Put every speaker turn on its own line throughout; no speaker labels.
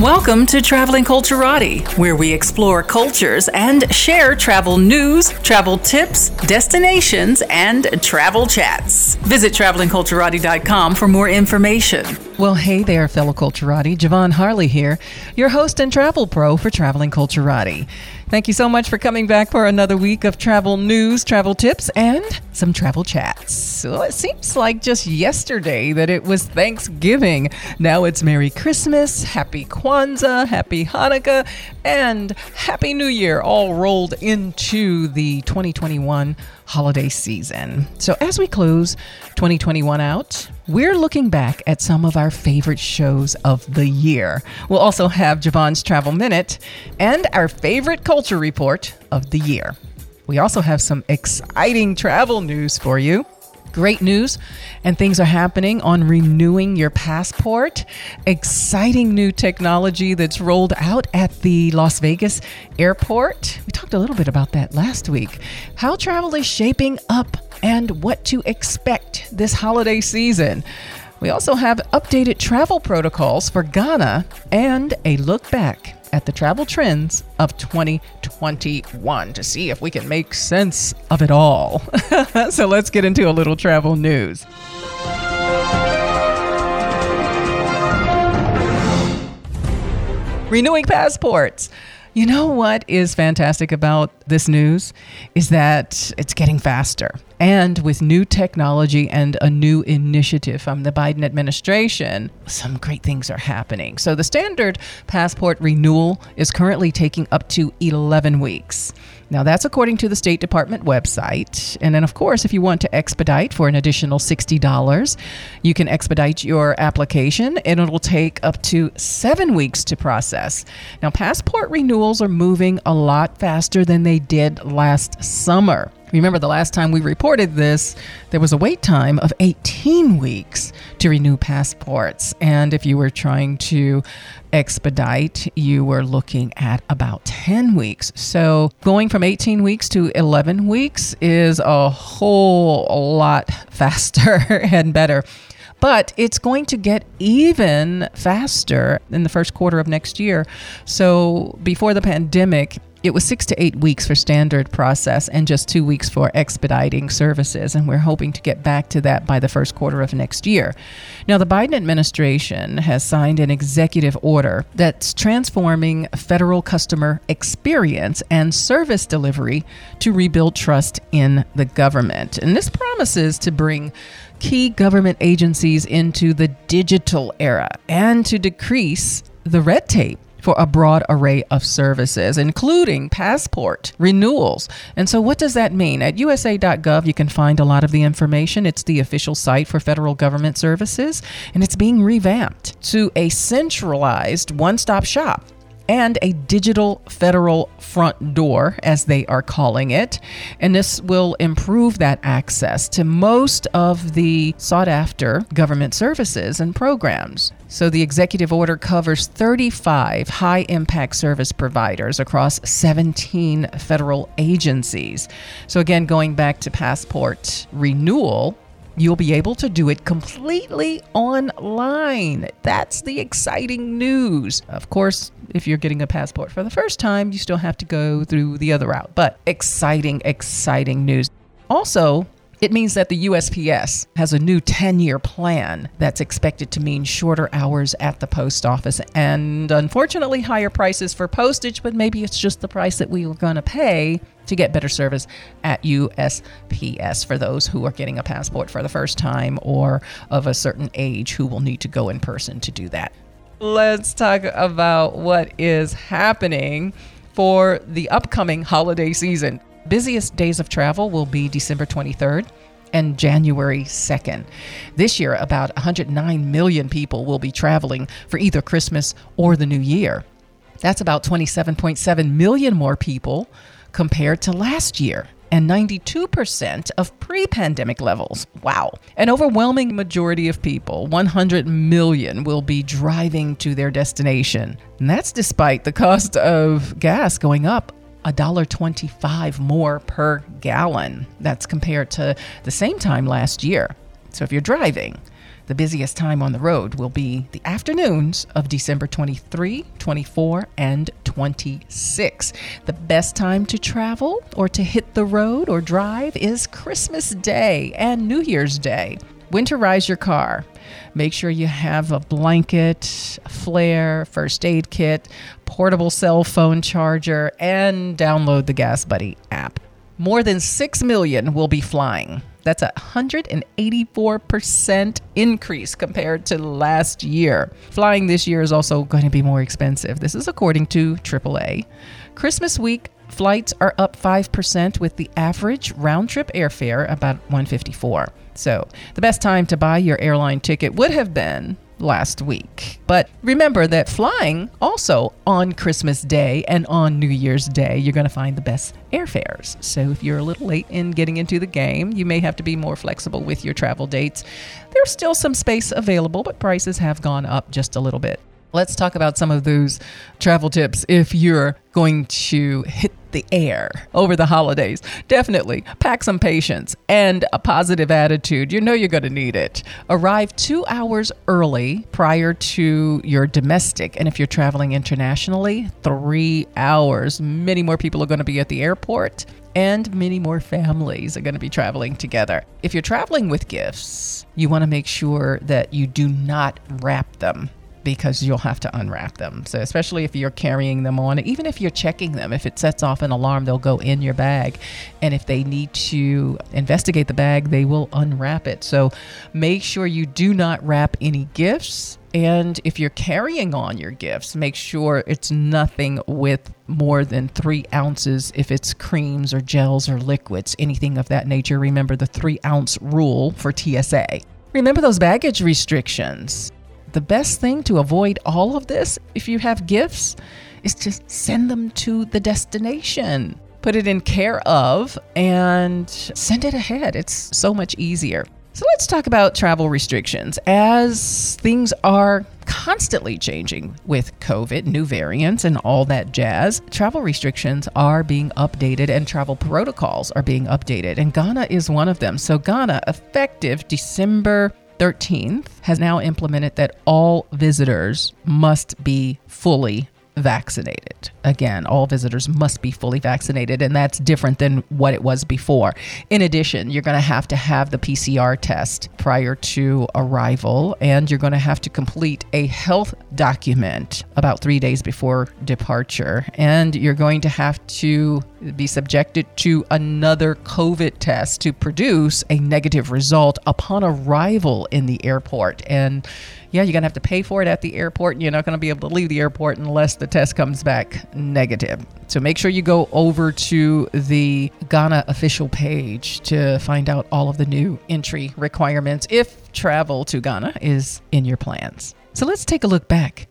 Welcome to Traveling Culturati, where we explore cultures and share travel news, travel tips, destinations, and travel chats. Visit travelingculturati.com for more information.
Well, hey there, fellow Culturati. Javon Harley here, your host and travel pro for Traveling Culturati. Thank you so much for coming back for another week of travel news, travel tips, and some travel chats. So it seems like just yesterday that it was Thanksgiving. Now it's Merry Christmas, Happy Kwanzaa, Happy Hanukkah, and Happy New Year all rolled into the 2021 holiday season. So as we close 2021 out, we're looking back at some of our favorite shows of the year. We'll also have Javon's Travel Minute and our favorite culture report of the year. We also have some exciting travel news for you. Great news, and things are happening on renewing your passport. Exciting new technology that's rolled out at the Las Vegas airport. We talked a little bit about that last week. How travel is shaping up and what to expect this holiday season. We also have updated travel protocols for Ghana and a look back at the travel trends of 2021 to see if we can make sense of it all. so let's get into a little travel news. Renewing passports. You know what is fantastic about this news is that it's getting faster. And with new technology and a new initiative from the Biden administration, some great things are happening. So the standard passport renewal is currently taking up to 11 weeks. Now, that's according to the State Department website. And then, of course, if you want to expedite for an additional $60, you can expedite your application and it'll take up to seven weeks to process. Now, passport renewals are moving a lot faster than they did last summer. Remember, the last time we reported this, there was a wait time of 18 weeks to renew passports. And if you were trying to expedite, you were looking at about 10 weeks. So going from 18 weeks to 11 weeks is a whole lot faster and better but it's going to get even faster in the first quarter of next year. So, before the pandemic, it was six to eight weeks for standard process and just two weeks for expediting services. And we're hoping to get back to that by the first quarter of next year. Now, the Biden administration has signed an executive order that's transforming federal customer experience and service delivery to rebuild trust in the government. And this promises to bring key government agencies into the digital era and to decrease the red tape for a broad array of services, including passport renewals. And so, what does that mean? At USA.gov, you can find a lot of the information. It's the official site for federal government services, and it's being revamped to a centralized one stop shop and a digital federal front door, as they are calling it. And this will improve that access to most of the sought after government services and programs. So the executive order covers 35 high impact service providers across 17 federal agencies. So, again, going back to passport renewal, You'll be able to do it completely online. That's the exciting news. Of course, if you're getting a passport for the first time, you still have to go through the other route. But exciting, exciting news. Also, it means that the USPS has a new 10 year plan that's expected to mean shorter hours at the post office and unfortunately higher prices for postage, but maybe it's just the price that we were going to pay to get better service at USPS for those who are getting a passport for the first time or of a certain age who will need to go in person to do that. Let's talk about what is happening for the upcoming holiday season busiest days of travel will be December 23rd and January 2nd. This year, about 109 million people will be traveling for either Christmas or the New Year. That's about 27.7 million more people compared to last year and 92% of pre pandemic levels. Wow. An overwhelming majority of people, 100 million, will be driving to their destination. And that's despite the cost of gas going up $1.25 more per gallon. That's compared to the same time last year. So if you're driving, The busiest time on the road will be the afternoons of December 23, 24, and 26. The best time to travel or to hit the road or drive is Christmas Day and New Year's Day. Winterize your car. Make sure you have a blanket, a flare, first aid kit, portable cell phone charger, and download the Gas Buddy app. More than 6 million will be flying. That's a 184% increase compared to last year. Flying this year is also going to be more expensive. This is according to AAA. Christmas week flights are up 5% with the average round trip airfare about 154. So, the best time to buy your airline ticket would have been last week. But remember that flying also on Christmas Day and on New Year's Day, you're going to find the best airfares. So if you're a little late in getting into the game, you may have to be more flexible with your travel dates. There's still some space available, but prices have gone up just a little bit. Let's talk about some of those travel tips if you're going to hit the air over the holidays. Definitely pack some patience and a positive attitude. You know you're going to need it. Arrive two hours early prior to your domestic. And if you're traveling internationally, three hours. Many more people are going to be at the airport and many more families are going to be traveling together. If you're traveling with gifts, you want to make sure that you do not wrap them because you'll have to unwrap them. So, especially if you're carrying them on, even if you're checking them, if it sets off an alarm, they'll go in your bag. And if they need to investigate the bag, they will unwrap it. So, make sure you do not wrap any gifts. And if you're carrying on your gifts, make sure it's nothing with more than three ounces if it's creams or gels or liquids, anything of that nature. Remember the three ounce rule for TSA. Remember those baggage restrictions the best thing to avoid all of this, if you have gifts, is to send them to the destination. Put it in care of and send it ahead. It's so much easier. So let's talk about travel restrictions. As things are constantly changing with COVID, new variants, and all that jazz, travel restrictions are being updated and travel protocols are being updated. And Ghana is one of them. So, Ghana, effective December 13th has now implemented that all visitors must be fully vaccinated. Again, all visitors must be fully vaccinated, and that's different than what it was before. In addition, you're going to have to have the PCR test prior to arrival, and you're going to have to complete a health document about three days before departure, and you're going to have to be subjected to another COVID test to produce a negative result upon arrival in the airport. And yeah, you're going to have to pay for it at the airport, and you're not going to be able to leave the airport unless the test comes back negative. So make sure you go over to the Ghana official page to find out all of the new entry requirements if travel to Ghana is in your plans. So let's take a look back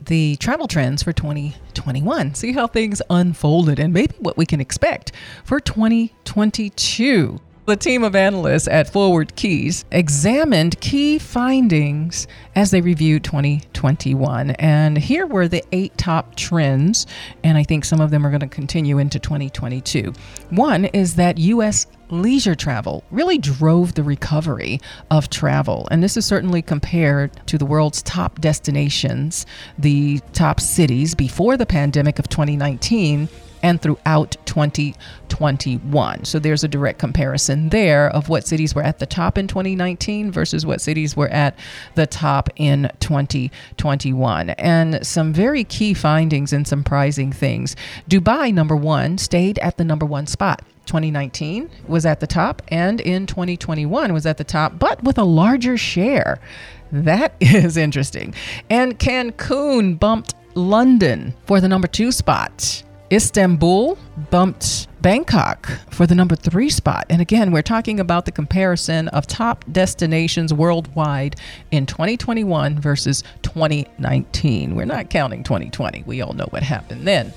the travel trends for 2021, see how things unfolded, and maybe what we can expect for 2022. The team of analysts at Forward Keys examined key findings as they reviewed 2021. And here were the eight top trends, and I think some of them are going to continue into 2022. One is that U.S. leisure travel really drove the recovery of travel. And this is certainly compared to the world's top destinations, the top cities before the pandemic of 2019 and throughout 2021. So there's a direct comparison there of what cities were at the top in 2019 versus what cities were at the top in 2021. And some very key findings and surprising things. Dubai, number one, stayed at the number one spot. 2019 was at the top, and in 2021 was at the top, but with a larger share. That is interesting. And Cancun bumped London for the number two spot. Istanbul bumped Bangkok for the number three spot. And again, we're talking about the comparison of top destinations worldwide in 2021 versus 2019. We're not counting 2020. We all know what happened then.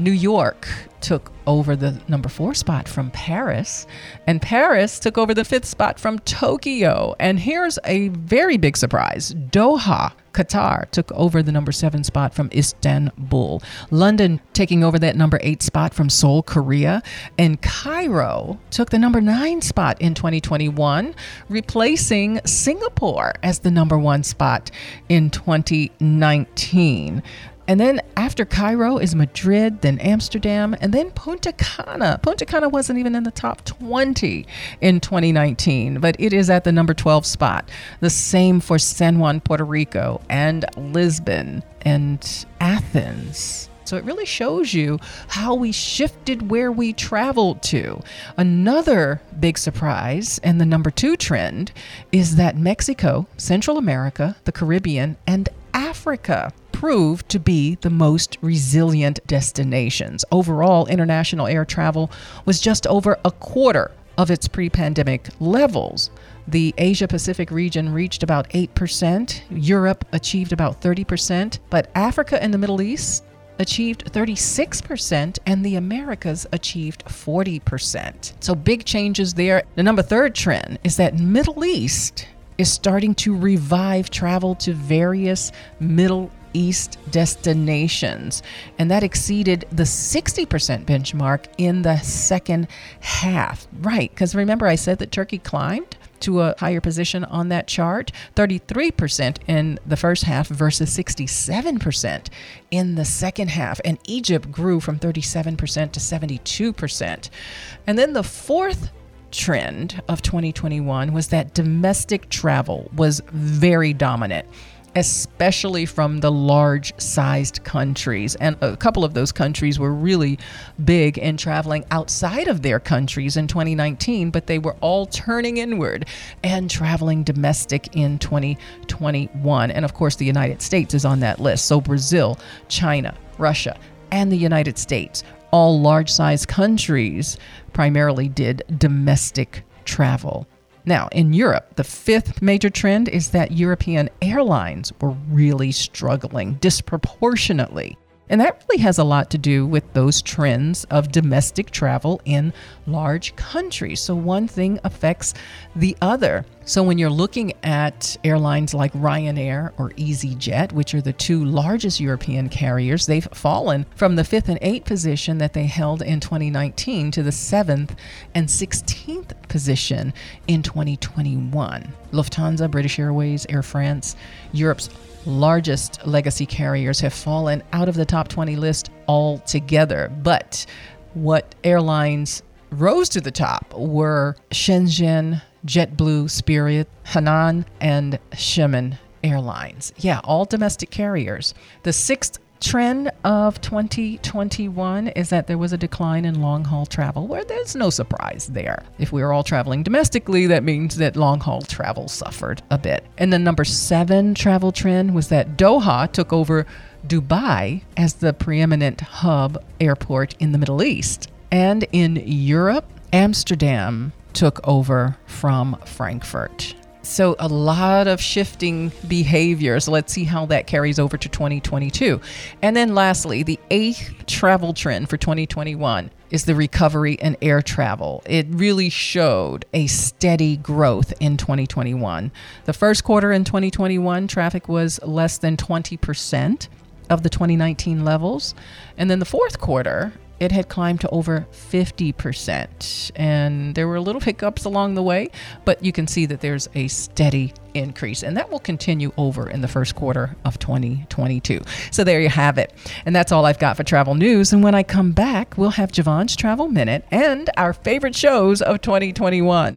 New York took over the number four spot from Paris, and Paris took over the fifth spot from Tokyo. And here's a very big surprise Doha, Qatar, took over the number seven spot from Istanbul. London taking over that number eight spot from Seoul, Korea. And Cairo took the number nine spot in 2021, replacing Singapore as the number one spot in 2019. And then after Cairo is Madrid, then Amsterdam, and then Punta Cana. Punta Cana wasn't even in the top 20 in 2019, but it is at the number 12 spot. The same for San Juan, Puerto Rico, and Lisbon and Athens. So it really shows you how we shifted where we traveled to. Another big surprise and the number two trend is that Mexico, Central America, the Caribbean, and Africa proved to be the most resilient destinations. Overall, international air travel was just over a quarter of its pre pandemic levels. The Asia Pacific region reached about 8%, Europe achieved about 30%, but Africa and the Middle East achieved 36%, and the Americas achieved 40%. So big changes there. The number third trend is that Middle East is starting to revive travel to various Middle East destinations, and that exceeded the 60% benchmark in the second half. Right, because remember, I said that Turkey climbed to a higher position on that chart 33% in the first half versus 67% in the second half. And Egypt grew from 37% to 72%. And then the fourth trend of 2021 was that domestic travel was very dominant especially from the large sized countries. And a couple of those countries were really big in traveling outside of their countries in 2019, but they were all turning inward and traveling domestic in 2021. And of course, the United States is on that list. So Brazil, China, Russia, and the United States, all large sized countries, primarily did domestic travel. Now, in Europe, the fifth major trend is that European airlines were really struggling disproportionately. And that really has a lot to do with those trends of domestic travel in large countries. So one thing affects the other. So when you're looking at airlines like Ryanair or EasyJet, which are the two largest European carriers, they've fallen from the fifth and eighth position that they held in 2019 to the seventh and 16th position in 2021. Lufthansa, British Airways, Air France, Europe's largest legacy carriers have fallen out of the top 20 list altogether. But what airlines rose to the top were Shenzhen, JetBlue, Spirit, Hainan, and Xiamen Airlines. Yeah, all domestic carriers. The sixth trend of 2021 is that there was a decline in long haul travel, where there's no surprise there. If we are all traveling domestically, that means that long haul travel suffered a bit. And the number seven travel trend was that Doha took over Dubai as the preeminent hub airport in the Middle East. And in Europe, Amsterdam took over from Frankfurt. So, a lot of shifting behaviors. Let's see how that carries over to 2022. And then, lastly, the eighth travel trend for 2021 is the recovery in air travel. It really showed a steady growth in 2021. The first quarter in 2021, traffic was less than 20% of the 2019 levels. And then the fourth quarter, it had climbed to over 50%. And there were little hiccups along the way, but you can see that there's a steady increase. And that will continue over in the first quarter of 2022. So there you have it. And that's all I've got for travel news. And when I come back, we'll have Javon's Travel Minute and our favorite shows of 2021.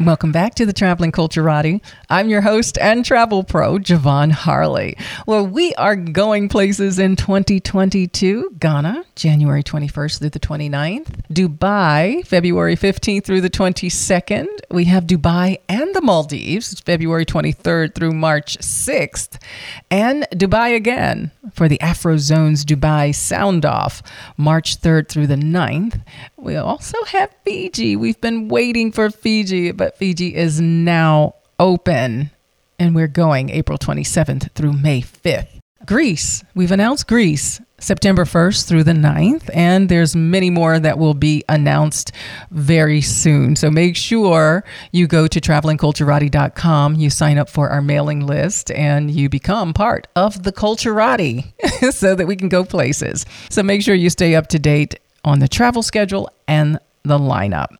Welcome back to the Traveling Culturati. I'm your host and travel pro, Javon Harley. Well, we are going places in 2022 Ghana, January 21st through the 29th, Dubai, February 15th through the 22nd. We have Dubai and the Maldives, February 23rd through March 6th, and Dubai again for the Afrozone's Dubai Sound Off, March 3rd through the 9th. We also have Fiji. We've been waiting for Fiji, but Fiji is now open. And we're going April 27th through May 5th. Greece. We've announced Greece September 1st through the 9th, and there's many more that will be announced very soon. So make sure you go to travelingculturati.com, you sign up for our mailing list, and you become part of the Culturati so that we can go places. So make sure you stay up to date on the travel schedule and the lineup.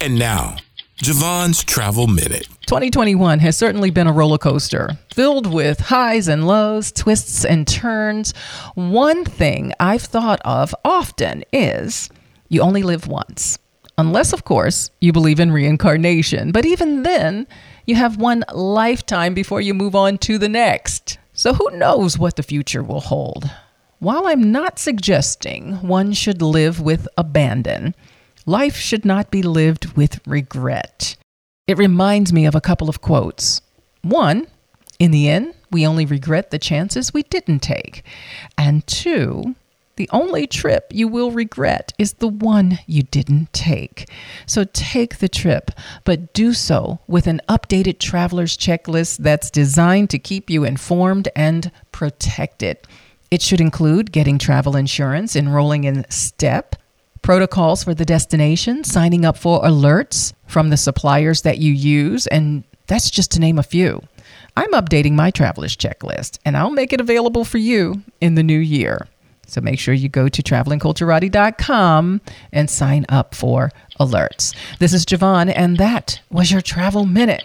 And now, Javon's Travel Minute.
2021 has certainly been a roller coaster, filled with highs and lows, twists and turns. One thing I've thought of often is you only live once. Unless, of course, you believe in reincarnation. But even then, you have one lifetime before you move on to the next. So who knows what the future will hold? While I'm not suggesting one should live with abandon, life should not be lived with regret. It reminds me of a couple of quotes. One, in the end, we only regret the chances we didn't take. And two, the only trip you will regret is the one you didn't take. So take the trip, but do so with an updated traveler's checklist that's designed to keep you informed and protected. It should include getting travel insurance, enrolling in STEP, protocols for the destination, signing up for alerts from the suppliers that you use, and that's just to name a few. I'm updating my traveler's checklist, and I'll make it available for you in the new year. So make sure you go to travelingculturati.com and sign up for alerts. This is Javon, and that was your travel minute.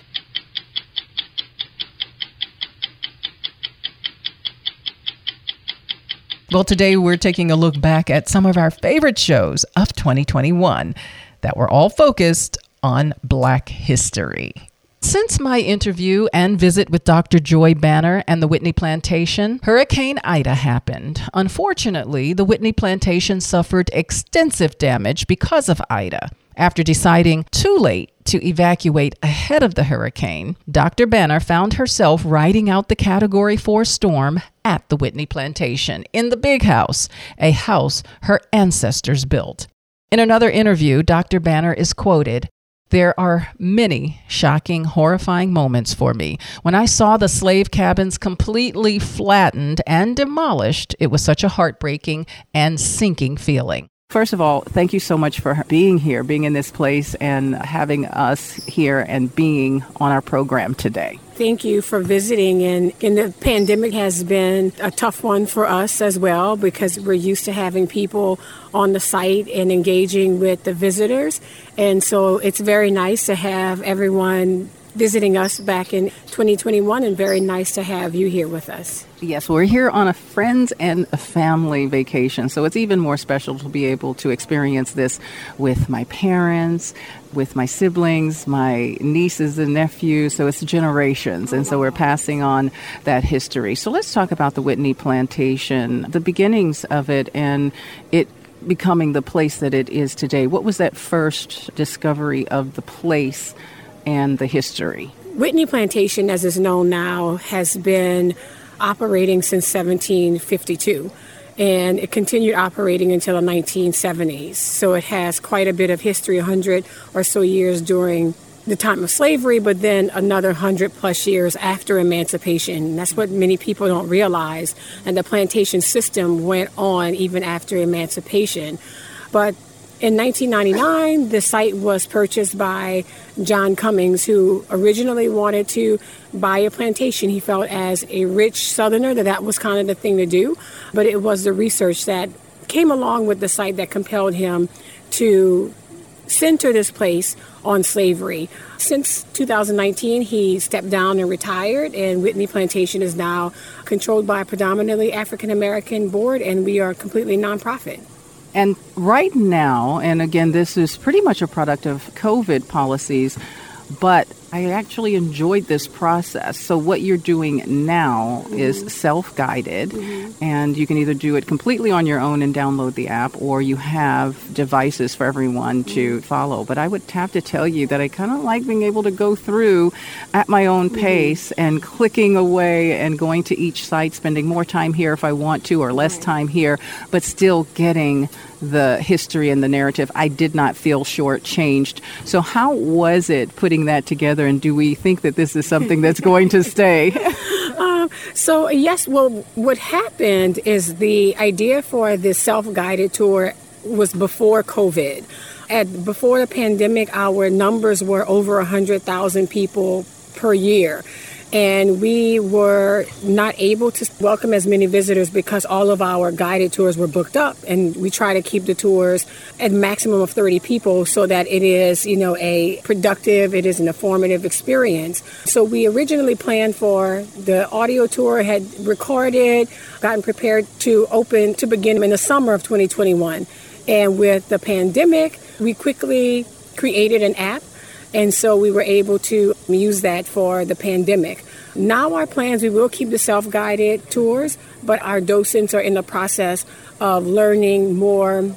Well, today we're taking a look back at some of our favorite shows of 2021 that were all focused on Black history. Since my interview and visit with Dr. Joy Banner and the Whitney Plantation, Hurricane Ida happened. Unfortunately, the Whitney Plantation suffered extensive damage because of Ida. After deciding too late to evacuate ahead of the hurricane, Dr. Banner found herself riding out the Category 4 storm at the Whitney Plantation in the big house, a house her ancestors built. In another interview, Dr. Banner is quoted there are many shocking, horrifying moments for me. When I saw the slave cabins completely flattened and demolished, it was such a heartbreaking and sinking feeling. First of all, thank you so much for being here, being in this place, and having us here and being on our program today.
Thank you for visiting. And, and the pandemic has been a tough one for us as well because we're used to having people on the site and engaging with the visitors. And so it's very nice to have everyone visiting us back in 2021 and very nice to have you here with us.
Yes, we're here on a friends and a family vacation, so it's even more special to be able to experience this with my parents, with my siblings, my nieces and nephews, so it's generations, and so we're passing on that history. So let's talk about the Whitney Plantation, the beginnings of it, and it becoming the place that it is today. What was that first discovery of the place? And the history.
Whitney Plantation, as is known now, has been operating since 1752 and it continued operating until the 1970s. So it has quite a bit of history, 100 or so years during the time of slavery, but then another 100 plus years after emancipation. That's what many people don't realize. And the plantation system went on even after emancipation. But in 1999, the site was purchased by John Cummings, who originally wanted to buy a plantation. He felt, as a rich Southerner, that that was kind of the thing to do. But it was the research that came along with the site that compelled him to center this place on slavery. Since 2019, he stepped down and retired, and Whitney Plantation is now controlled by a predominantly African American board, and we are completely nonprofit.
And right now, and again, this is pretty much a product of COVID policies, but I actually enjoyed this process. So, what you're doing now mm-hmm. is self guided, mm-hmm. and you can either do it completely on your own and download the app, or you have devices for everyone to mm-hmm. follow. But I would have to tell you that I kind of like being able to go through at my own mm-hmm. pace and clicking away and going to each site, spending more time here if I want to, or less time here, but still getting the history and the narrative. I did not feel shortchanged. So, how was it putting that together? And do we think that this is something that's going to stay?
Um, so, yes, well, what happened is the idea for this self guided tour was before COVID. At, before the pandemic, our numbers were over 100,000 people per year and we were not able to welcome as many visitors because all of our guided tours were booked up. And we try to keep the tours at maximum of 30 people so that it is you know a productive it is an informative experience. So we originally planned for the audio tour had recorded gotten prepared to open to begin in the summer of 2021 and with the pandemic we quickly created an app and so we were able to use that for the pandemic. Now, our plans, we will keep the self guided tours, but our docents are in the process of learning more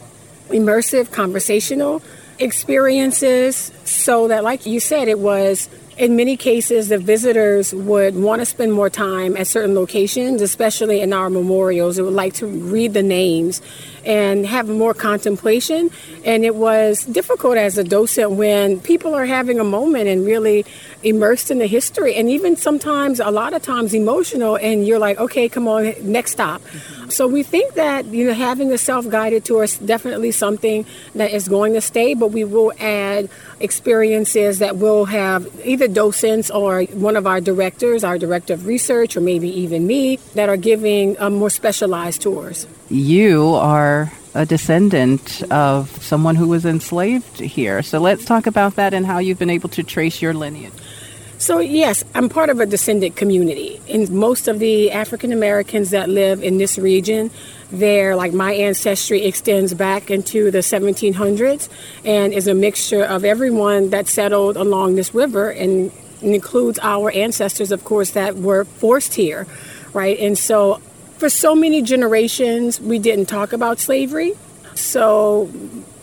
immersive conversational experiences so that, like you said, it was in many cases, the visitors would want to spend more time at certain locations, especially in our memorials. They would like to read the names and have more contemplation. And it was difficult as a docent when people are having a moment and really immersed in the history, and even sometimes, a lot of times, emotional. And you're like, okay, come on, next stop. Mm-hmm. So we think that you know having a self-guided tour is definitely something that is going to stay, but we will add experiences that will have either docents or one of our directors, our director of research, or maybe even me, that are giving um, more specialized tours.
You are a descendant of someone who was enslaved here. So let's talk about that and how you've been able to trace your lineage.
So, yes, I'm part of a descendant community. And most of the African Americans that live in this region, their, like my ancestry extends back into the 1700s and is a mixture of everyone that settled along this river and includes our ancestors, of course, that were forced here, right? And so, for so many generations, we didn't talk about slavery. So,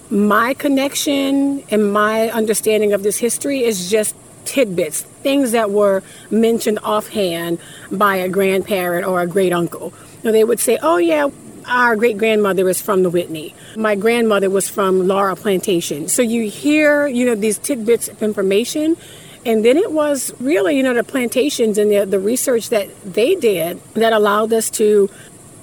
my connection and my understanding of this history is just tidbits, things that were mentioned offhand by a grandparent or a great uncle. You know, they would say, "Oh yeah, our great grandmother is from the Whitney. My grandmother was from Laura Plantation." So you hear, you know, these tidbits of information. And then it was really, you know, the plantations and the, the research that they did that allowed us to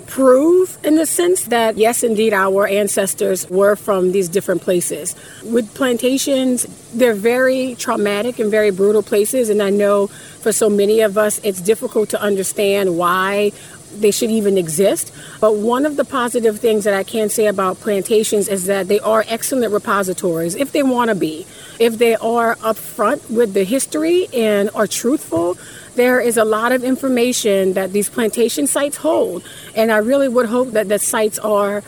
prove in the sense that yes indeed our ancestors were from these different places. With plantations they're very traumatic and very brutal places. And i know for so many of us it's difficult to understand why they should even exist. But one of the positive things that I can say about plantations is that they are excellent repositories if they want to be. If they are upfront with the history and are truthful, there is a lot of information that these plantation sites hold. And I really would hope that the sites are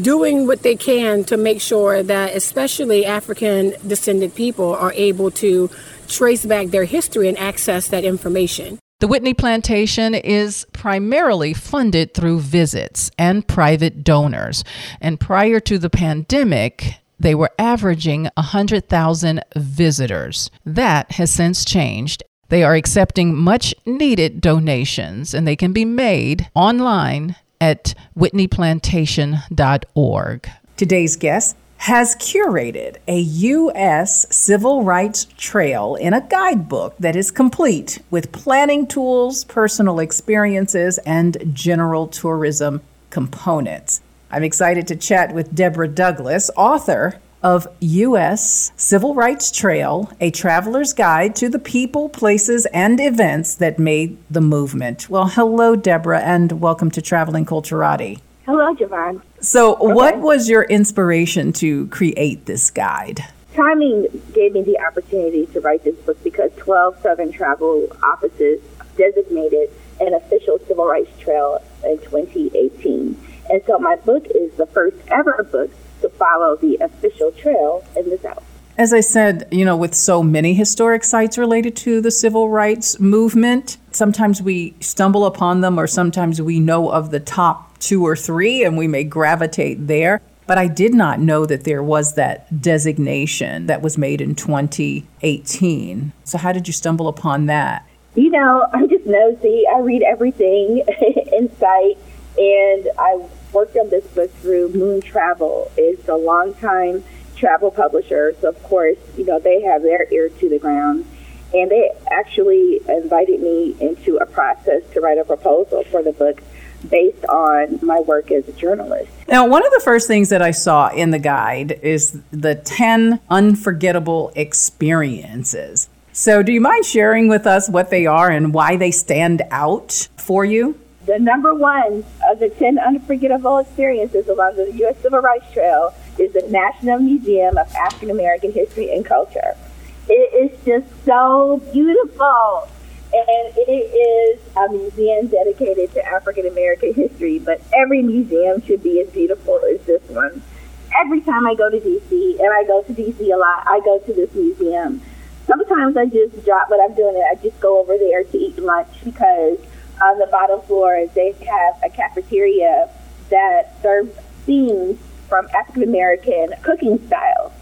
doing what they can to make sure that especially African descended people are able to trace back their history and access that information.
The Whitney Plantation is primarily funded through visits and private donors. And prior to the pandemic, they were averaging 100,000 visitors. That has since changed. They are accepting much needed donations, and they can be made online at whitneyplantation.org.
Today's guest has curated a U.S. civil rights trail in a guidebook that is complete with planning tools, personal experiences, and general tourism components. I'm excited to chat with Deborah Douglas, author of U.S. Civil Rights Trail, a traveler's guide to the people, places, and events that made the movement. Well, hello, Deborah, and welcome to Traveling Culturati.
Hello, Javon.
So, okay. what was your inspiration to create this guide?
Timing gave me the opportunity to write this book because 12 Southern travel offices designated an official civil rights trail in 2018. And so, my book is the first ever book to follow the official trail in the South.
As I said, you know, with so many historic sites related to the civil rights movement, sometimes we stumble upon them or sometimes we know of the top two or three and we may gravitate there. But I did not know that there was that designation that was made in 2018. So, how did you stumble upon that?
You know, I'm just nosy. I read everything in sight, and I worked on this book through Moon Travel. It's a long time travel publisher, so of course, you know, they have their ear to the ground. And they actually invited me into a process to write a proposal for the book based on my work as a journalist.
Now, one of the first things that I saw in the guide is the 10 unforgettable experiences. So, do you mind sharing with us what they are and why they stand out for you?
The number one of the 10 unforgettable experiences along the U.S. Civil Rights Trail is the National Museum of African American History and Culture. It is just so beautiful. And it is a museum dedicated to African American history, but every museum should be as beautiful as this one. Every time I go to DC, and I go to DC a lot, I go to this museum. Sometimes I just drop what I'm doing and I just go over there to eat lunch because on the bottom floor they have a cafeteria that serves themes from African American cooking styles.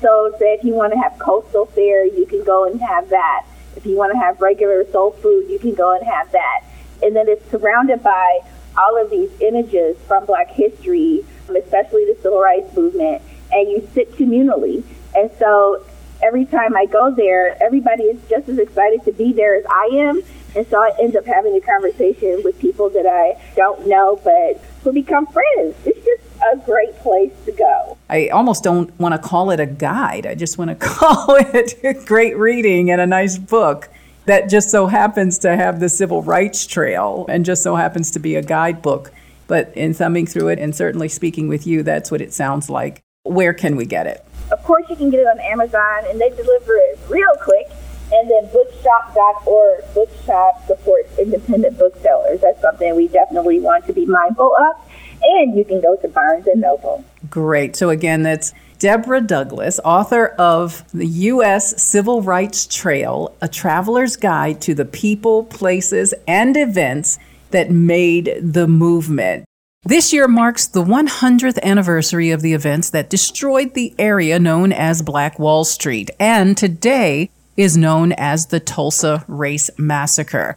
So, say if you want to have coastal fare, you can go and have that. If you want to have regular soul food, you can go and have that. And then it's surrounded by all of these images from Black history, especially the Civil Rights Movement, and you sit communally. And so every time I go there, everybody is just as excited to be there as I am. And so I end up having a conversation with people that I don't know, but who become friends. It's just a great place to go.
I almost don't want to call it a guide. I just want to call it great reading and a nice book that just so happens to have the civil rights trail and just so happens to be a guidebook. But in thumbing through it and certainly speaking with you, that's what it sounds like. Where can we get it?
Of course, you can get it on Amazon, and they deliver it real quick. And then bookshop.org, bookshop supports independent booksellers. That's something we definitely want to be mindful of. And you can go to Barnes and Noble.
Great. So again, that's Deborah Douglas, author of The U.S. Civil Rights Trail, a traveler's guide to the people, places, and events that made the movement. This year marks the 100th anniversary of the events that destroyed the area known as Black Wall Street, and today is known as the Tulsa Race Massacre.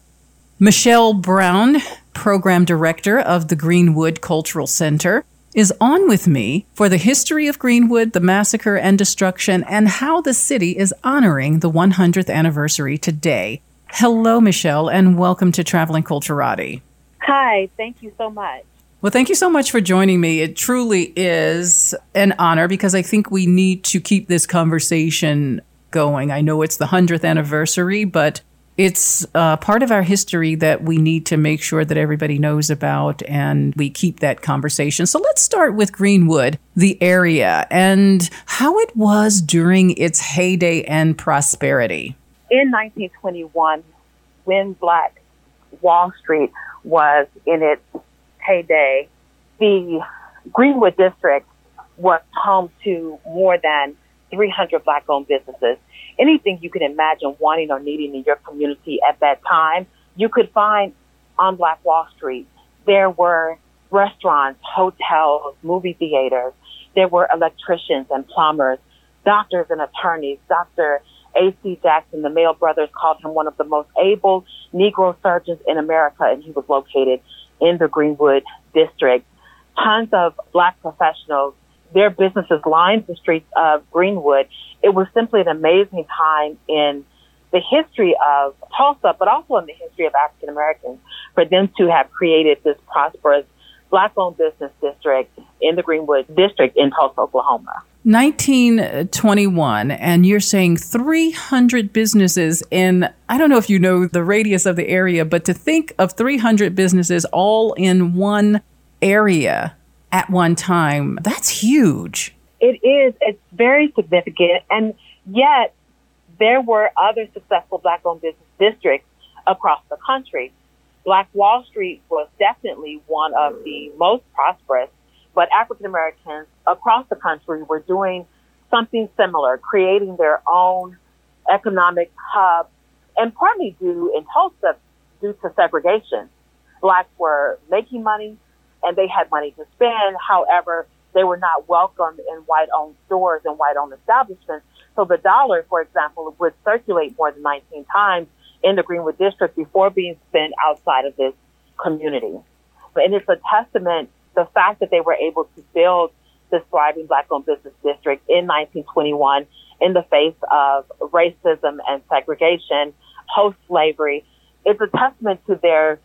Michelle Brown, program director of the Greenwood Cultural Center, is on with me for the history of Greenwood, the massacre and destruction, and how the city is honoring the 100th anniversary today. Hello, Michelle, and welcome to Traveling Culturati.
Hi, thank you so much.
Well, thank you so much for joining me. It truly is an honor because I think we need to keep this conversation going. I know it's the 100th anniversary, but it's uh, part of our history that we need to make sure that everybody knows about and we keep that conversation. So let's start with Greenwood, the area, and how it was during its heyday and prosperity.
In 1921, when Black Wall Street was in its heyday, the Greenwood district was home to more than 300 black owned businesses anything you can imagine wanting or needing in your community at that time, you could find on Black Wall Street. There were restaurants, hotels, movie theaters. There were electricians and plumbers, doctors and attorneys. Dr. A.C. Jackson, the Mayo brothers called him one of the most able Negro surgeons in America, and he was located in the Greenwood district. Tons of black professionals their businesses lined the streets of Greenwood. It was simply an amazing time in the history of Tulsa, but also in the history of African Americans for them to have created this prosperous black owned business district in the Greenwood district in Tulsa, Oklahoma.
1921, and you're saying 300 businesses in, I don't know if you know the radius of the area, but to think of 300 businesses all in one area at one time. That's huge.
It is. It's very significant. And yet, there were other successful black owned business districts across the country. Black Wall Street was definitely one of the most prosperous but African Americans across the country were doing something similar, creating their own economic hub, and partly due in Tulsa due to segregation. Blacks were making money and they had money to spend. However, they were not welcomed in white owned stores and white owned establishments. So the dollar, for example, would circulate more than 19 times in the Greenwood district before being spent outside of this community. And it's a testament, the fact that they were able to build this thriving black owned business district in 1921 in the face of racism and segregation, post slavery. It's a testament to their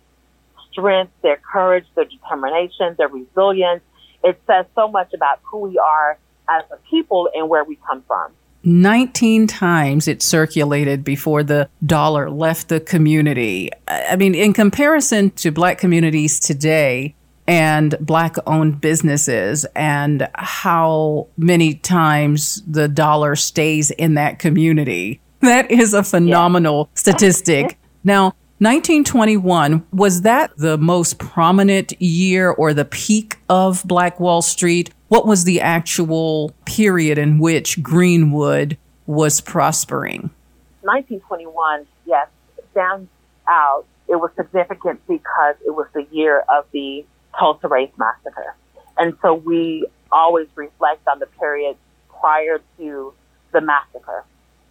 strength, their courage, their determination, their resilience. It says so much about who we are as a people and where we come from.
19 times it circulated before the dollar left the community. I mean, in comparison to black communities today and black owned businesses and how many times the dollar stays in that community, that is a phenomenal yeah. statistic. Now, 1921, was that the most prominent year or the peak of Black Wall Street? What was the actual period in which Greenwood was prospering?
1921, yes, stands out. It was significant because it was the year of the Tulsa Race Massacre. And so we always reflect on the period prior to the massacre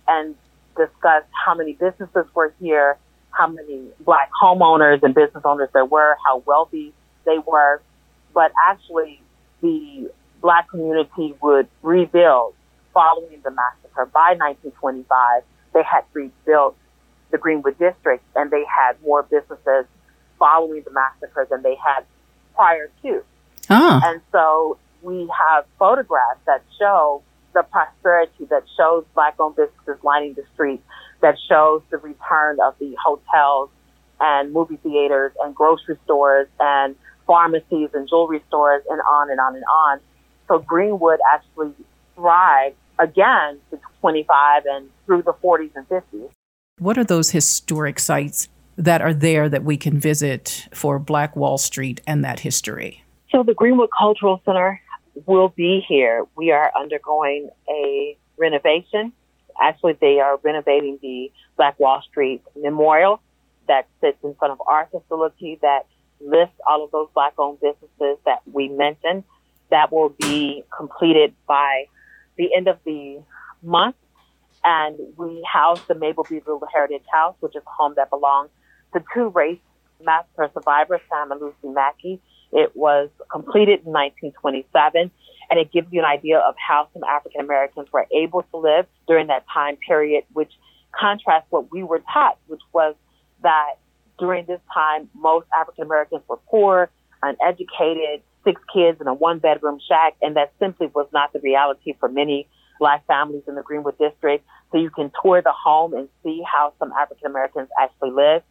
and discuss how many businesses were here, how many black homeowners and business owners there were, how wealthy they were. But actually, the black community would rebuild following the massacre. By 1925, they had rebuilt the Greenwood district and they had more businesses following the massacre than they had prior to.
Oh.
And so we have photographs that show the prosperity that shows black owned businesses lining the streets that shows the return of the hotels and movie theaters and grocery stores and pharmacies and jewelry stores and on and on and on. So Greenwood actually thrived again to 25 and through the 40s and 50s.
What are those historic sites that are there that we can visit for Black Wall Street and that history?
So the Greenwood Cultural Center will be here. We are undergoing a renovation Actually, they are renovating the Black Wall Street Memorial that sits in front of our facility that lists all of those black owned businesses that we mentioned. That will be completed by the end of the month. And we house the Mabel Beaver Heritage House, which is a home that belongs to two race massacre survivors, Sam and Lucy Mackey. It was completed in 1927 and it gives you an idea of how some African Americans were able to live during that time period, which contrasts what we were taught, which was that during this time, most African Americans were poor, uneducated, six kids in a one bedroom shack, and that simply was not the reality for many black families in the Greenwood district. So you can tour the home and see how some African Americans actually live.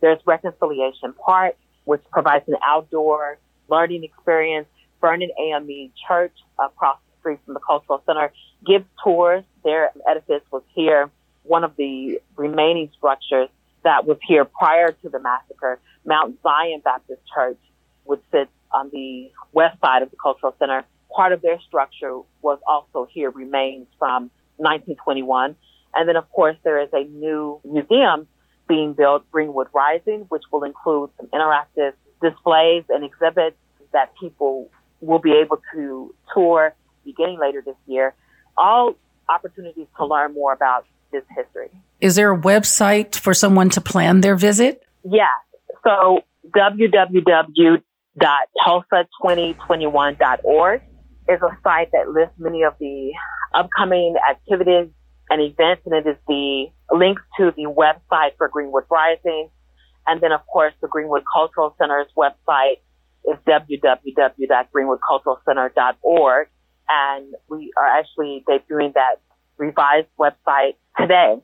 There's Reconciliation Park, which provides an outdoor learning experience Vernon AME Church across the street from the Cultural Center gives tours. Their edifice was here, one of the remaining structures that was here prior to the massacre. Mount Zion Baptist Church, which sits on the west side of the Cultural Center, part of their structure was also here, remains from 1921. And then, of course, there is a new museum being built, Greenwood Rising, which will include some interactive displays and exhibits that people will be able to tour beginning later this year. All opportunities to learn more about this history.
Is there a website for someone to plan their visit?
Yes. So www.tulsa2021.org is a site that lists many of the upcoming activities and events, and it is the links to the website for Greenwood Rising, and then of course the Greenwood Cultural Center's website is www.greenwoodculturalcenter.org. And we are actually debuting that revised website today.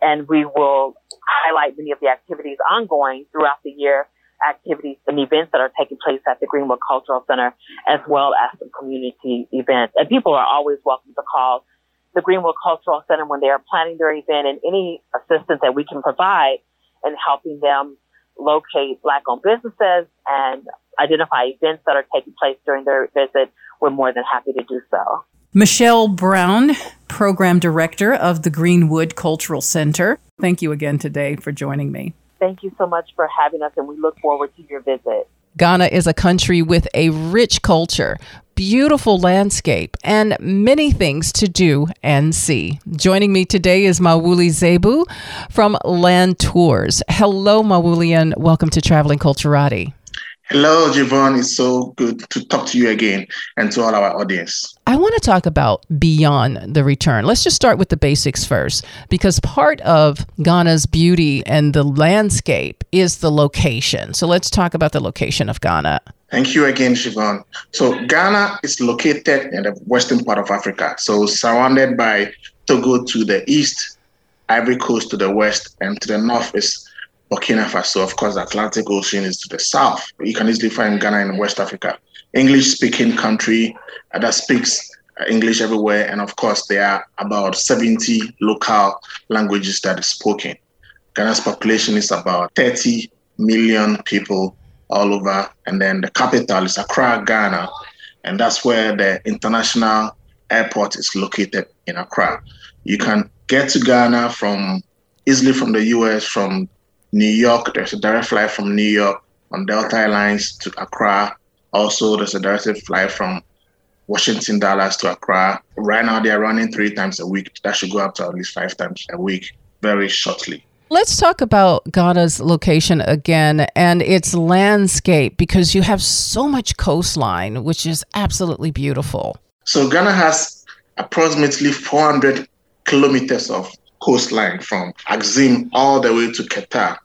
And we will highlight many of the activities ongoing throughout the year, activities and events that are taking place at the Greenwood Cultural Center, as well as some community events. And people are always welcome to call the Greenwood Cultural Center when they are planning their event and any assistance that we can provide in helping them locate Black owned businesses and identify events that are taking place during their visit, we're more than happy to do so.
Michelle Brown, Program Director of the Greenwood Cultural Center. Thank you again today for joining me.
Thank you so much for having us, and we look forward to your visit.
Ghana is a country with a rich culture, beautiful landscape, and many things to do and see. Joining me today is Mawuli Zebu from Land Tours. Hello, Mawuli, and welcome to Traveling Culturati.
Hello, Javon. It's so good to talk to you again and to all our audience.
I want to talk about beyond the return. Let's just start with the basics first, because part of Ghana's beauty and the landscape is the location. So let's talk about the location of Ghana.
Thank you again, Javon. So Ghana is located in the western part of Africa, so surrounded by Togo to the east, Ivory Coast to the west, and to the north is Burkina Faso, of course, the Atlantic Ocean is to the south. You can easily find Ghana in West Africa. English speaking country uh, that speaks uh, English everywhere. And of course, there are about 70 local languages that are spoken. Ghana's population is about 30 million people all over. And then the capital is Accra, Ghana. And that's where the international airport is located in Accra. You can get to Ghana from easily from the US, from New York, there's a direct flight from New York on Delta Airlines to Accra. Also, there's a direct flight from Washington, Dallas to Accra. Right now, they're running three times a week. That should go up to at least five times a week very shortly.
Let's talk about Ghana's location again and its landscape because you have so much coastline, which is absolutely beautiful.
So, Ghana has approximately 400 kilometers of coastline from Axim all the way to Keta.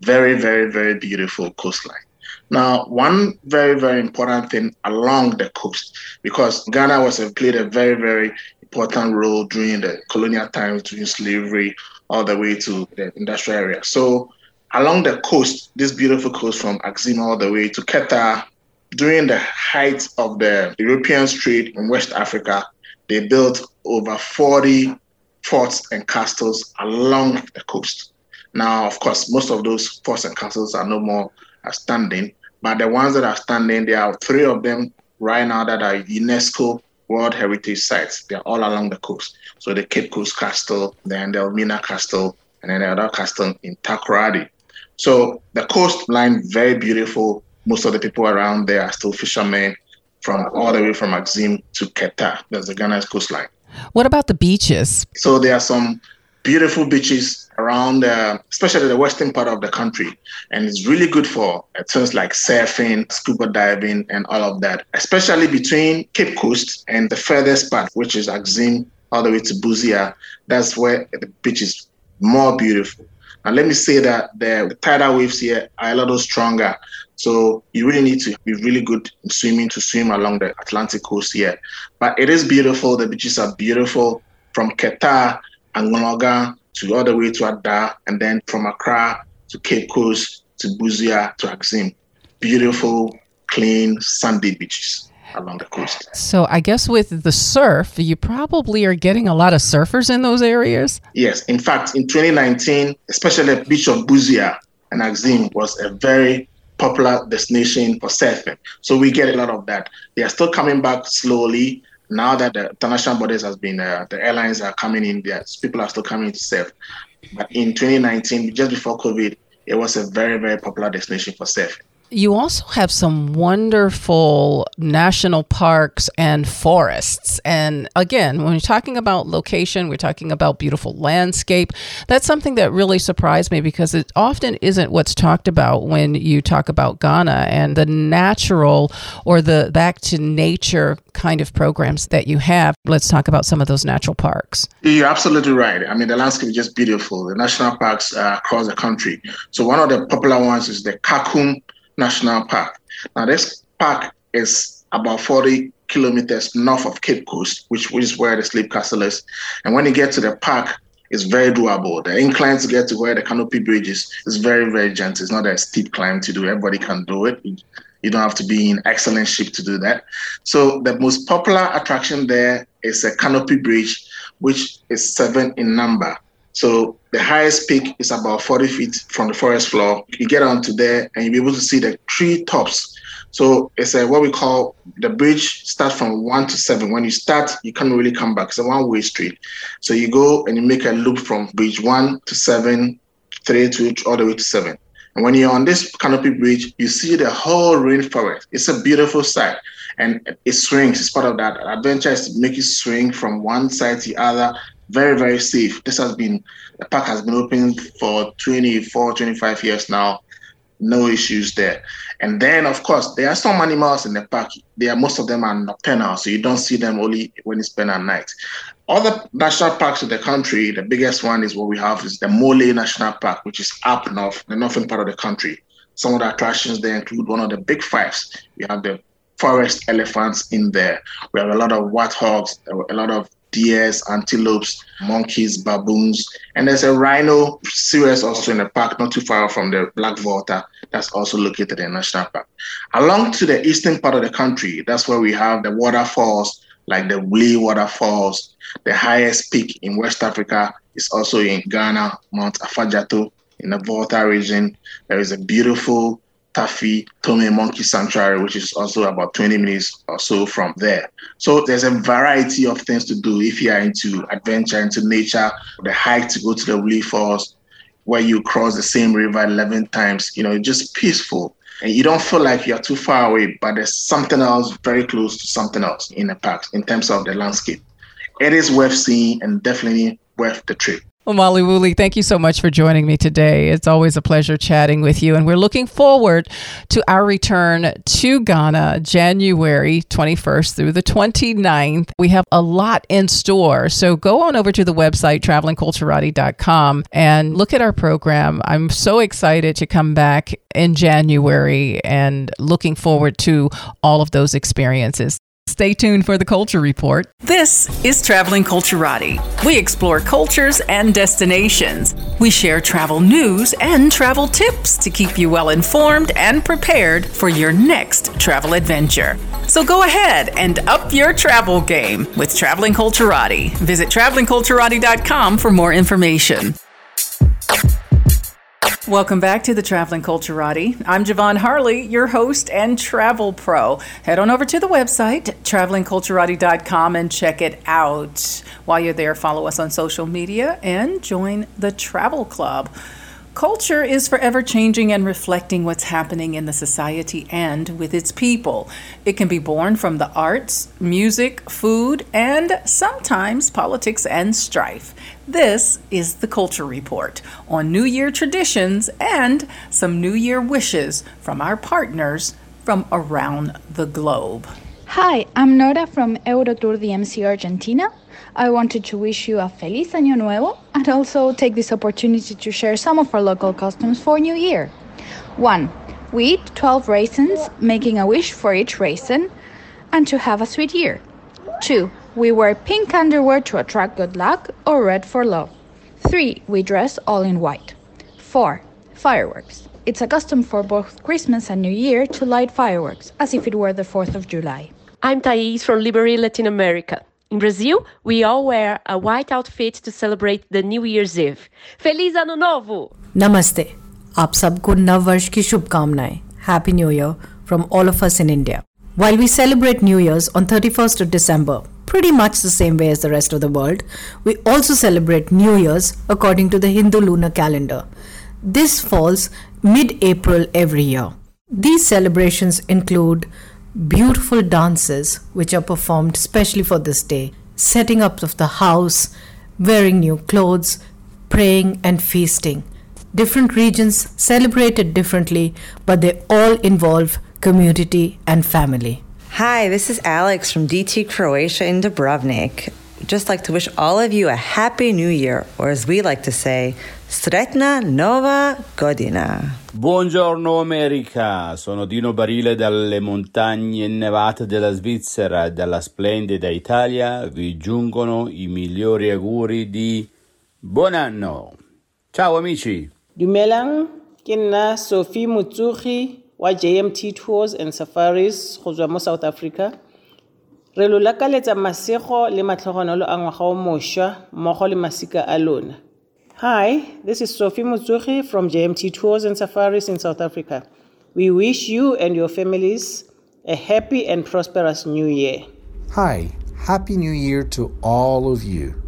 Very, very, very beautiful coastline. Now, one very, very important thing along the coast, because Ghana was a, played a very, very important role during the colonial times, during slavery, all the way to the industrial area. So, along the coast, this beautiful coast from Axim all the way to Keta, during the height of the European trade in West Africa, they built over 40 forts and castles along the coast. Now, of course, most of those forts and castles are no more standing, but the ones that are standing, there are three of them right now that are UNESCO World Heritage Sites. They're all along the coast. So the Cape Coast Castle, then the Elmina Castle, and then the other castle in Takoradi. So the coastline, very beautiful. Most of the people around there are still fishermen from all the way from Axim to Keta. That's the Ghana's coastline.
What about the beaches?
So there are some beautiful beaches around, uh, especially the western part of the country, and it's really good for uh, things like surfing, scuba diving, and all of that. Especially between Cape Coast and the furthest part, which is Axim, all the way to Busua. That's where the beach is more beautiful. And let me say that the tidal waves here are a little stronger. So you really need to be really good in swimming to swim along the Atlantic coast here. But it is beautiful. The beaches are beautiful from Keta and Ngonoga to all the way to Ada, and then from Accra to Cape Coast to Busua to Axim. Beautiful, clean, sandy beaches along the coast.
So I guess with the surf, you probably are getting a lot of surfers in those areas.
Yes, in fact, in 2019, especially the beach of Busua and Axim was a very popular destination for surfing. So we get a lot of that. They are still coming back slowly. Now that the international borders has been, uh, the airlines are coming in, there, people are still coming to surf. But in 2019, just before COVID, it was a very, very popular destination for surfing.
You also have some wonderful national parks and forests. And again, when you're talking about location, we're talking about beautiful landscape. That's something that really surprised me because it often isn't what's talked about when you talk about Ghana and the natural or the back to nature kind of programs that you have. Let's talk about some of those natural parks.
You're absolutely right. I mean, the landscape is just beautiful. The national parks uh, across the country. So, one of the popular ones is the Kakum National Park. Now, this park is about 40 kilometers north of Cape Coast, which, is where the Slave Castle is. And when you get to the park, it's very doable. The incline to get to where the canopy bridge is is very, very gentle. It's not a steep climb to do. Everybody can do it. You don't have to be in excellent shape to do that. So the most popular attraction there is a canopy bridge, which is seven in number. So the highest peak is about 40 feet from the forest floor. You get onto there and you'll be able to see the tree tops. So it's a, what we call the bridge starts from one to seven. When you start, you can't really come back. It's a one way street. So you go and you make a loop from bridge one to seven, three to all the way to seven. And when you're on this canopy bridge, you see the whole rainforest. It's a beautiful sight. And it swings. It's part of that adventure is to make it swing from one side to the other very, very safe. This has been, the park has been open for 24, 25 years now. No issues there. And then, of course, there are some animals in the park. There are, most of them are nocturnal, so you don't see them only when you spend at night. Other national parks in the country, the biggest one is what we have is the Mole National Park, which is up north, the northern part of the country. Some of the attractions there include one of the big fives. We have the forest elephants in there. We have a lot of warthogs, a lot of deers, antelopes, monkeys, baboons, and there's a rhino series also in the park, not too far from the Black Volta, that's also located in National Park. Along to the eastern part of the country, that's where we have the waterfalls, like the Wuli waterfalls. The highest peak in West Africa is also in Ghana, Mount Afadjato in the Volta region. There is a beautiful Tafi Atome Monkey Sanctuary, which is also about 20 minutes or so from there. So there's a variety of things to do if you are into adventure, into nature, the hike to go to the Wuli Falls, where you cross the same river 11 times, you know, just peaceful. And you don't feel like you're too far away, but there's something else very close to something else in the park in terms of the landscape. It is worth seeing and definitely worth the trip.
Well, Mawuli, thank you so much for joining me today. It's always a pleasure chatting with you. And we're looking forward to our return to Ghana January 21st through the 29th. We have a lot in store. So go on over to the website, travelingculturati.com, and look at our program. I'm so excited to come back in January and looking forward to all of those experiences. Stay tuned for the Culture Report.
This is Traveling Culturati. We explore cultures and destinations. We share travel news and travel tips to keep you well informed and prepared for your next travel adventure. So go ahead and up your travel game with Traveling Culturati. Visit travelingculturati.com for more information. Welcome back to the Traveling Culturati. I'm Javon Harley, your host and travel pro. Head on over to the website, travelingculturati.com, and check it out. While you're there, follow us on social media and join the travel club. Culture is forever changing and reflecting what's happening in the society and with its people. It can be born from the arts, music, food, and sometimes politics and strife. This is the Culture Report on New Year traditions and some New Year wishes from our partners from around the globe.
Hi, I'm Nora from Eurotour DMC Argentina. I wanted to wish you a Feliz Año Nuevo and also take this opportunity to share some of our local customs for New Year. 1. We eat 12 raisins, making a wish for each raisin, and to have a sweet year. 2. We wear pink underwear to attract good luck or red for love. 3. We dress all in white. 4. Fireworks. It's a custom for both Christmas and New Year to light fireworks, as if it were the 4th of July.
I'm Thais from Liberty, Latin America. In Brazil, we all wear a white outfit to celebrate the New Year's Eve. Feliz Ano Novo!
Namaste. आप सबको नव वर्ष की शुभकामनाएं. Happy New Year from all of us in India. While we celebrate New Year's on 31st of December, pretty much the same way as the rest of the world, we also celebrate New Year's according to the Hindu lunar calendar. This falls mid April every year. These celebrations include beautiful dances which are performed specially for this day, setting up of the house, wearing new clothes, praying and feasting. Different regions celebrate it differently, but they all involve community and family.
Hi, this is Alex from DT Croatia in Dubrovnik. Just like to wish all of you a happy new year, or as we like to say, Sretna Nova Godina.
Buongiorno America, sono Dino Barile dalle montagne innevate della Svizzera e dalla splendida Italia. Vi giungono i migliori auguri di buon anno. Ciao amici.
Dumelang, ke nna Sophie Mutsugi wa JMT Tours and Safaris go tswa mo South Africa. Re lo lakaletsa masego le matlhogonolo a ngwaga o mošwa mmogo le masika a lona. Hi, this is Sophie Mutsuchi from JMT Tours and Safaris in South Africa. We wish you and your families a happy and prosperous new year.
Hi, Happy New Year to all of you.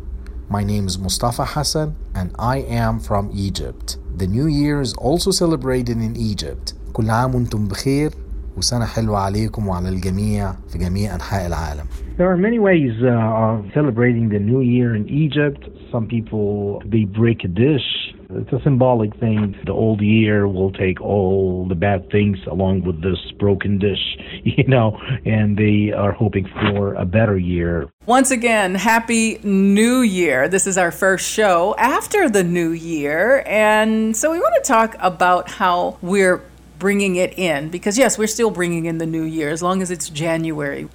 My name is Mustafa Hassan and I am from Egypt. The New Year is also celebrated in Egypt. كل عام وانتم بخير وسنة حلوة عليكم وعلى الجميع في جميع أنحاء العالم.
There are many ways uh, of celebrating the New Year in Egypt. Some people they break a dish. It's a symbolic thing. The old year will take all the bad things along with this broken dish, you know, and they are hoping for a better year.
Once again, Happy New Year. This is our first show after the new year. And so we want to talk about how we're bringing it in because, yes, we're still bringing in the new year as long as it's January.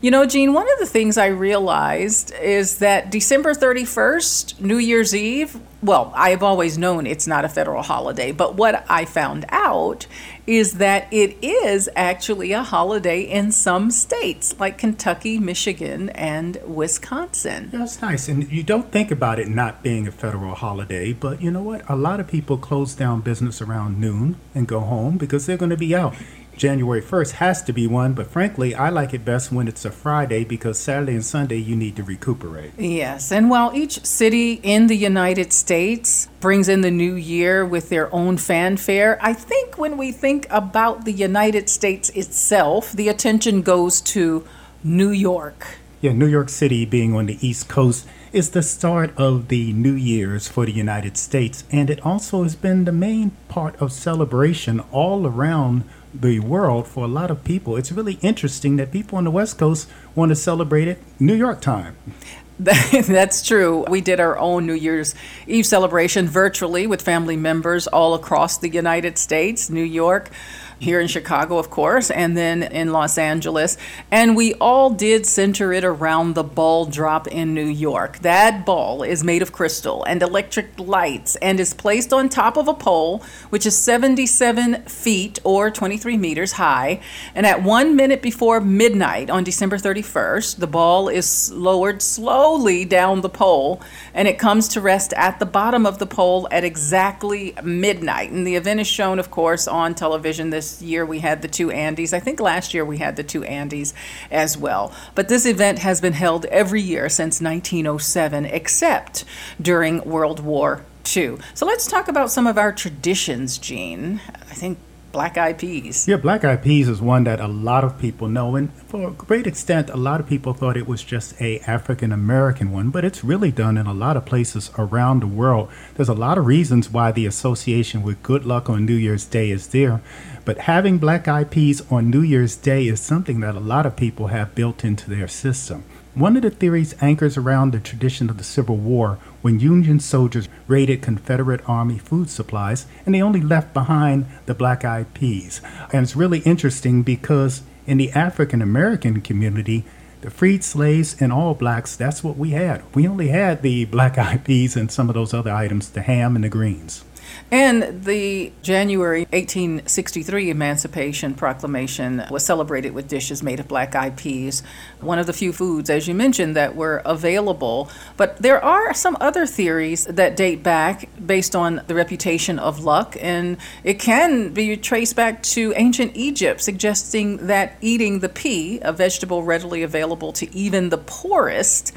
You know, Jean, one of the things I realized is that December 31st, New Year's Eve, well, I've always known it's not a federal holiday, but what I found out is that it is actually a holiday in some states like Kentucky, Michigan, and Wisconsin.
That's nice. And you don't think about it not being a federal holiday, but you know what? A lot of people close down business around noon and go home because they're going to be out. January 1st has to be one, but frankly, I like it best when it's a Friday because Saturday and Sunday you need to recuperate.
Yes, and while each city in the United States brings in the new year with their own fanfare, I think when we think about the United States itself, the attention goes to New York.
Yeah, New York City being on the East Coast is the start of the New Year's for the United States, and it also has been the main part of celebration all around the world for a lot of people. It's really interesting that people on the West Coast want to celebrate it New York time.
That's true. We did our own New Year's Eve celebration virtually with family members all across the United States, New York, here in Chicago, of course, and then in Los Angeles. And we all did center it around the ball drop in New York. That ball is made of crystal and electric lights and is placed on top of a pole, which is 77 feet or 23 meters high. And at one minute before midnight on December 31st, the ball is lowered slowly down the pole and it comes to rest at the bottom of the pole at exactly midnight. And the event is shown, of course, on television this year we had the two Andys. I think last year we had the two Andys as well. But this event has been held every year since 1907, except during World War II. So let's talk about some of our traditions, Jean. I think black eyed peas.
Yeah, black eyed peas is one that a lot of people know, and for a great extent, a lot of people thought it was just a African American one, but it's really done in a lot of places around the world. There's a lot of reasons why the association with good luck on New Year's Day is there, but having black eyed peas on New Year's Day is something that a lot of people have built into their system. One of the theories anchors around the tradition of the Civil War when Union soldiers raided Confederate Army food supplies and they only left behind the black eyed peas. And it's really interesting because in the African American community, the freed slaves and all blacks, that's what we had. We only had the black eyed peas and some of those other items, the ham and the greens.
And the January 1863 Emancipation Proclamation was celebrated with dishes made of black eyed peas, one of the few foods, as you mentioned, that were available. But there are some other theories that date back based on the reputation of luck, and it can be traced back to ancient Egypt, suggesting that eating the pea, a vegetable readily available to even the poorest,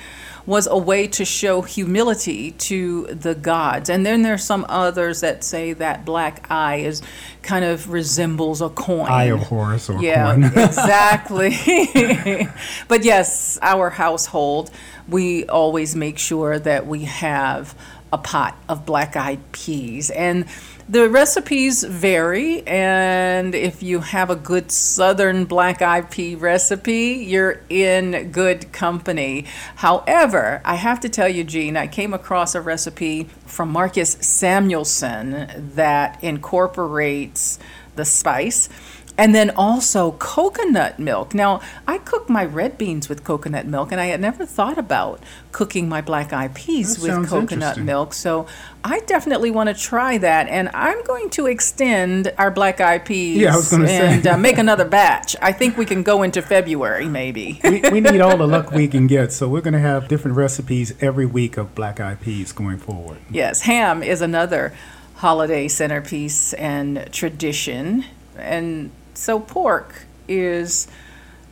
was a way to show humility to the gods. And then there's some others that say that black eye is kind of resembles a coin.
Eye of Horus or
yeah,
coin.
exactly. but yes, our household, we always make sure that we have a pot of black eyed peas. And the recipes vary, and if you have a good southern black eyed pea recipe, you're in good company. However, I have to tell you, Jean, I came across a recipe from Marcus Samuelsson that incorporates the spice And then also coconut milk. Now, I cook my red beans with coconut milk, and I had never thought about cooking my black eyed peas
That
with coconut milk. So I definitely want to try that. And I'm going to extend our black eyed peas
Yeah, I was gonna say.
and uh, make another batch. I think we can go into February, maybe.
we, we need all the luck we can get, so we're going to have different recipes every week of black eyed peas going forward.
Yes, ham is another holiday centerpiece and tradition. And so pork is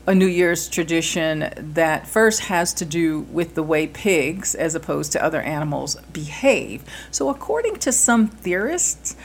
a New Year's tradition that first has to do with the way pigs, as opposed to other animals, behave. So, according to some theorists,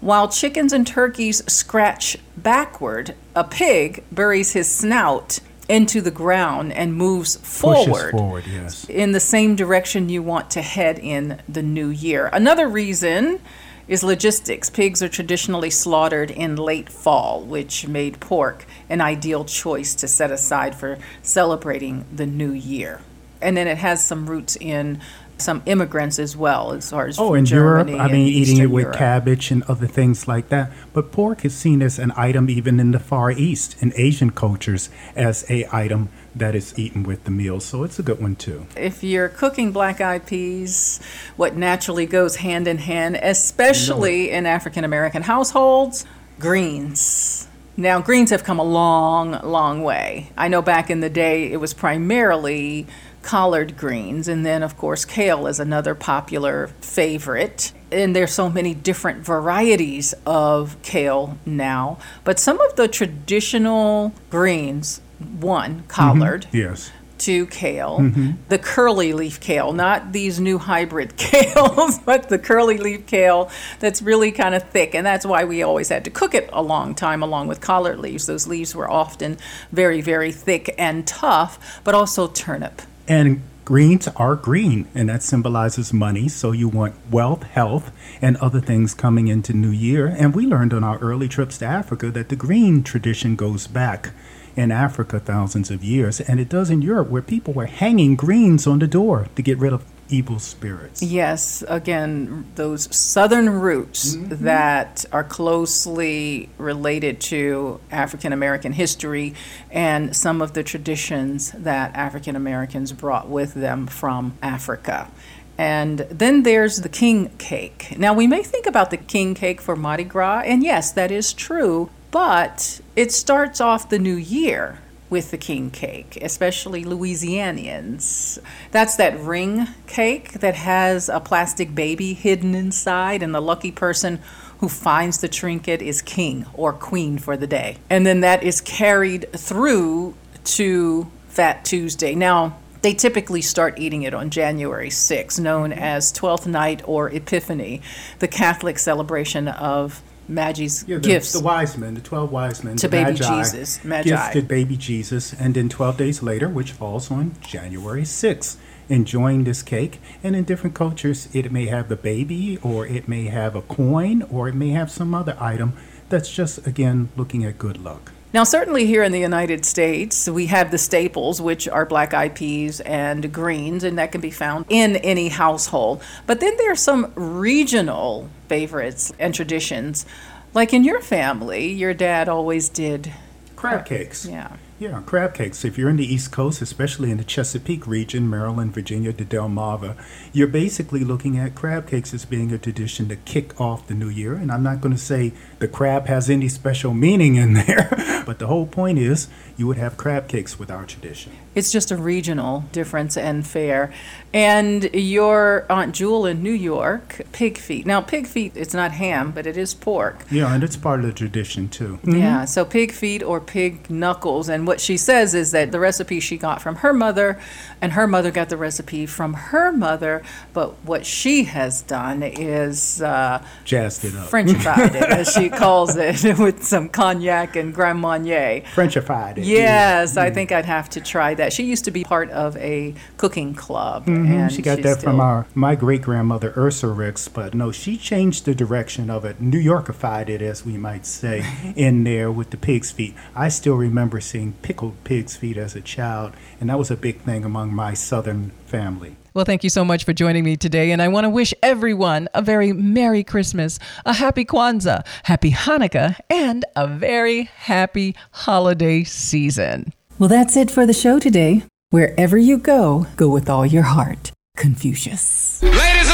while chickens and turkeys scratch backward, a pig buries his snout into the ground and moves forward
forward, yes.
in the same direction you want to head in the new year. Another reason is logistics. Pigs are traditionally slaughtered in late fall, which made pork an ideal choice to set aside for celebrating the new year. And then it has some roots in some immigrants as well, as far as
Oh, in
Germany
Europe, I mean, eating
Eastern
it with
Europe.
cabbage and other things like that. But pork is seen as an item even in the Far East, in Asian cultures, as a item that is eaten with the meal. So it's a good one too.
If you're cooking black eyed peas, what naturally goes hand in hand, especially in African American households, greens. Now, greens have come a long, long way. I know back in the day it was primarily collard greens, and then, of course, kale is another popular favorite. And there's so many different varieties of kale now. But some of the traditional greens, one, collard
Yes.
Two kale,
Mhm.
the curly leaf kale, not these new hybrid kales, but the curly leaf kale that's really kind of thick. And that's why we always had to cook it a long time along with collard leaves. Those leaves were often very, very thick and tough, but also turnip.
And greens are green, and that symbolizes money. So you want wealth, health, and other things coming into New Year. And we learned on our early trips to Africa that the green tradition goes back in Africa thousands of years, and it does in Europe, where people were hanging greens on the door to get rid of evil spirits.
Yes, again, those southern roots
Mm-hmm.
that are closely related to African American history and some of the traditions that African Americans brought with them from Africa. And then there's the king cake. Now, we may think about the king cake for Mardi Gras, and yes, that is true, but it starts off the new year with the king cake, especially Louisianians. That's that ring cake that has a plastic baby hidden inside, and the lucky person who finds the trinket is king or queen for the day. And then that is carried through to Fat Tuesday. Now, they typically start eating it on January 6th, known as Twelfth Night or Epiphany, the Catholic celebration of Magi's
Yeah, the,
gifts.
the wise men, the 12 wise men,
To
the
baby
Magi,
Jesus, Magi.
gifted baby Jesus, and then 12 days later, which falls on January 6th, enjoying this cake. And in different cultures, it may have the baby, or it may have a coin, or it may have some other item that's just, again, looking at good luck.
Now, certainly here in the United States, we have the staples, which are black eyed peas and greens, and that can be found in any household. But then there are some regional favorites and traditions. Like in your family, your dad always did
Crab cakes.
Yeah.
Yeah, crab cakes. If you're in the East Coast, especially in the Chesapeake region, Maryland, Virginia, the Delmarva, you're basically looking at crab cakes as being a tradition to kick off the new year. And I'm not going to say the crab has any special meaning in there, but the whole point is you would have crab cakes with our tradition.
It's just a regional difference and fair. And your Aunt Jewel in New York, pig feet. Now, pig feet, it's not ham, but it is pork.
Yeah, and it's part of the tradition too.
Yeah, mm-hmm. so pig feet or pig knuckles. And what she says is that the recipe she got from her mother, and her mother got the recipe from her mother. But what she has done is uh,
Jazzed it up.
Frenchified it, as she calls it, with some cognac and Grand Marnier.
Frenchified it.
Yes, I think I'd have to try that. She used to be part of a cooking club.
Mhm,
and
She got that from our my great grandmother Ursa Ricks, but no, she changed the direction of it, New Yorkified it, as we might say, in there with the pig's feet. I still remember seeing pickled pig's feet as a child, and that was a big thing among my Southern family.
Well, thank you so much for joining me today. And I want to wish everyone a very Merry Christmas, a Happy Kwanzaa, Happy Hanukkah, and a very happy holiday season.
Well, that's it for the show today. Wherever you go, go with all your heart. Confucius.
Ladies and gentlemen,